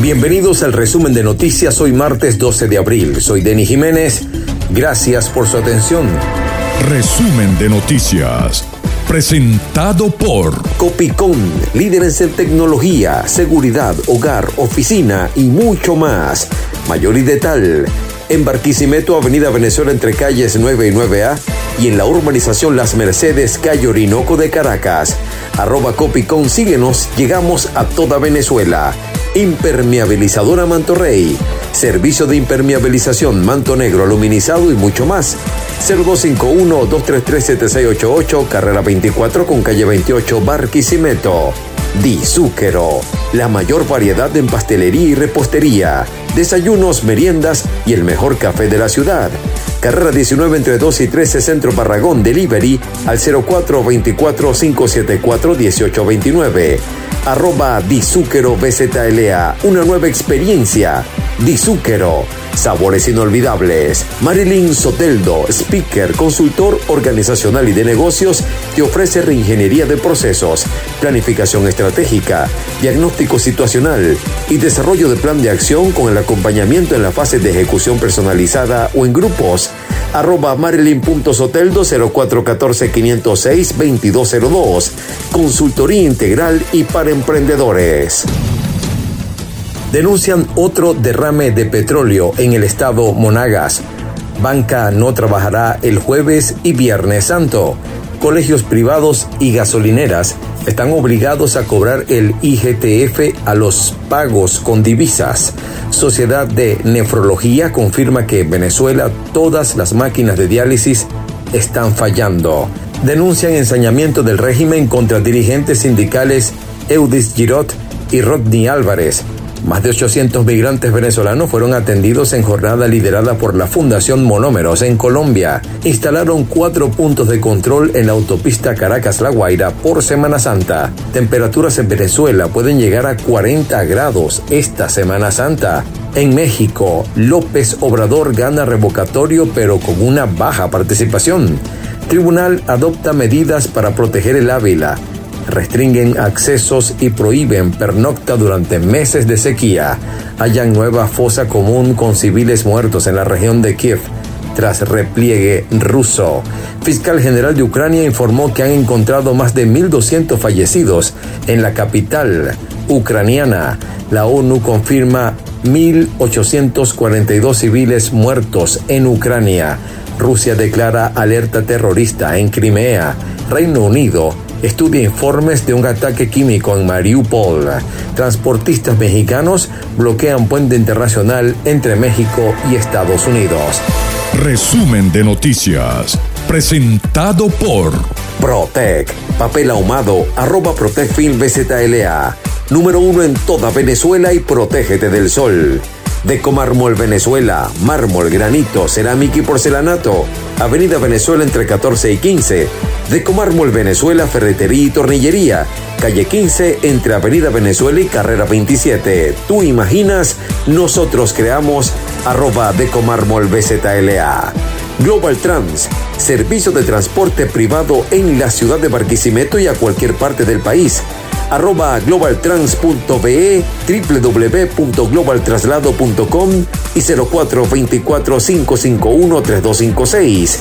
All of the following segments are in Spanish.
Bienvenidos al resumen de noticias hoy martes 12 de abril. Soy Denis Jiménez. Gracias por su atención. Resumen de noticias. Presentado por Copicón, líderes en tecnología, seguridad, hogar, oficina y mucho más. Mayor y detal. En Barquisimeto, Avenida Venezuela entre calles 9 y 9A y en la urbanización Las Mercedes, calle Orinoco de Caracas. Arroba Copicón, síguenos, llegamos a toda Venezuela. Impermeabilizadora Manto Rey. Servicio de impermeabilización, manto negro, aluminizado y mucho más. 0251-233-7688, carrera 24 con calle 28, Barquisimeto. Di Zúquero, la mayor variedad en pastelería y repostería, desayunos, meriendas y el mejor café de la ciudad. Carrera 19 entre 2 y 13 Centro Barragón Delivery al 0424-574-1829. Arroba Dizúquero BZLA, una nueva experiencia. Dizúquero, sabores inolvidables. Marilyn Soteldo, speaker, consultor organizacional y de negocios, te ofrece reingeniería de procesos, planificación estratégica, diagnóstico situacional y desarrollo de plan de acción con el acompañamiento en la fase de ejecución personalizada o en grupos arroba marilyn.soteldo 0414-506-2202. Consultoría integral y para emprendedores. Denuncian otro derrame de petróleo en el estado Monagas. Banca no trabajará el jueves y viernes santo. Colegios privados y gasolineras están obligados a cobrar el IGTF a los pagos con divisas. Sociedad de Nefrología confirma que en Venezuela todas las máquinas de diálisis están fallando. Denuncian ensañamiento del régimen contra dirigentes sindicales Eudis Girot y Rodney Álvarez. Más de 800 migrantes venezolanos fueron atendidos en jornada liderada por la Fundación Monómeros en Colombia. Instalaron cuatro puntos de control en la autopista Caracas-La Guaira por Semana Santa. Temperaturas en Venezuela pueden llegar a 40 grados esta Semana Santa. En México, López Obrador gana revocatorio pero con una baja participación. Tribunal adopta medidas para proteger el Ávila restringen accesos y prohíben pernocta durante meses de sequía. Hayan nueva fosa común con civiles muertos en la región de Kiev tras repliegue ruso. Fiscal General de Ucrania informó que han encontrado más de 1.200 fallecidos en la capital ucraniana. La ONU confirma 1.842 civiles muertos en Ucrania. Rusia declara alerta terrorista en Crimea. Reino Unido estudia informes de un ataque químico en Mariupol. Transportistas mexicanos bloquean puente internacional entre México y Estados Unidos. Resumen de noticias. Presentado por Protec. Papel ahumado. Arroba Protec Film BZLA. Número uno en toda Venezuela y protégete del sol. Decomármol Venezuela, mármol, granito, cerámica y porcelanato. Avenida Venezuela entre 14 y 15. Decomármol Venezuela, ferretería y tornillería. Calle 15 entre Avenida Venezuela y Carrera 27. Tú imaginas, nosotros creamos arroba Decomármol BZLA. Global Trans, servicio de transporte privado en la ciudad de Barquisimeto y a cualquier parte del país arroba globaltrans.be, www.globaltraslado.com y 0424-551-3256.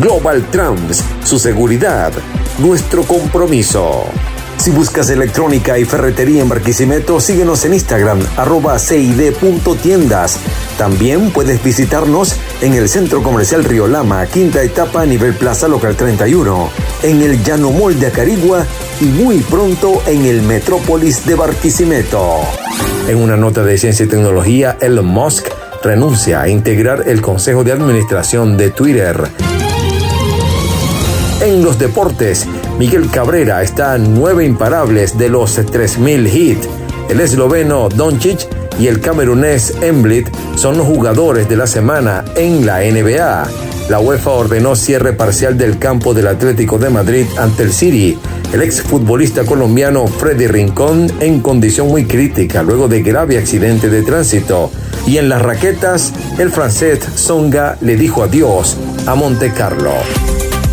Global Trans, su seguridad, nuestro compromiso. Si buscas electrónica y ferretería en Barquisimeto, síguenos en Instagram, arroba cid.tiendas. También puedes visitarnos en el Centro Comercial Río Lama, quinta etapa nivel Plaza Local 31, en el Llano Mall de Acarigua y muy pronto en el Metrópolis de Barquisimeto. En una nota de ciencia y tecnología, Elon Musk renuncia a integrar el Consejo de Administración de Twitter. En los deportes, Miguel Cabrera está a nueve imparables de los 3.000 hit. El esloveno Doncic y el camerunés Emblit son los jugadores de la semana en la NBA. La UEFA ordenó cierre parcial del campo del Atlético de Madrid ante el City. El exfutbolista colombiano Freddy Rincón en condición muy crítica luego de grave accidente de tránsito. Y en las raquetas, el francés Songa le dijo adiós a Monte Carlo.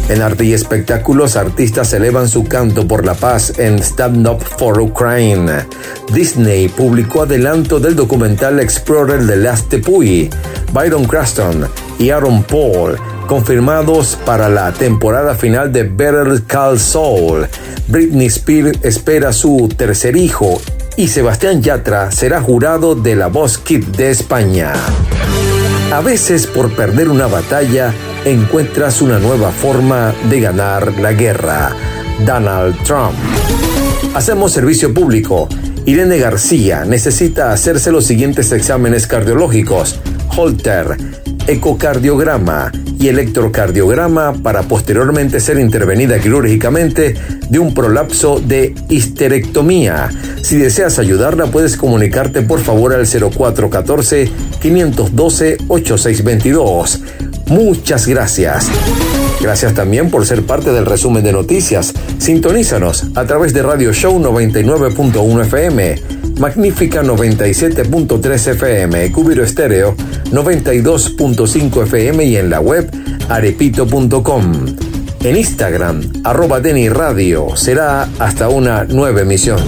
En arte y espectáculos, artistas elevan su canto por la paz en Stand Up for Ukraine. Disney publicó adelanto del documental Explorer The Last Tepui. Byron Craston y Aaron Paul confirmados para la temporada final de Better Call Saul. Britney Spears espera su tercer hijo y Sebastián Yatra será jurado de la Voz Kid de España. A veces por perder una batalla encuentras una nueva forma de ganar la guerra. Donald Trump. Hacemos servicio público. Irene García necesita hacerse los siguientes exámenes cardiológicos. Holter, ecocardiograma y electrocardiograma para posteriormente ser intervenida quirúrgicamente de un prolapso de histerectomía. Si deseas ayudarla, puedes comunicarte por favor al 0414-512-8622. Muchas gracias. Gracias también por ser parte del resumen de noticias. Sintonízanos a través de Radio Show 99.1 FM, Magnífica 97.3 FM, Cubiro Estéreo 92.5 FM y en la web arepito.com. En Instagram, arroba Deni Radio. Será hasta una nueva emisión.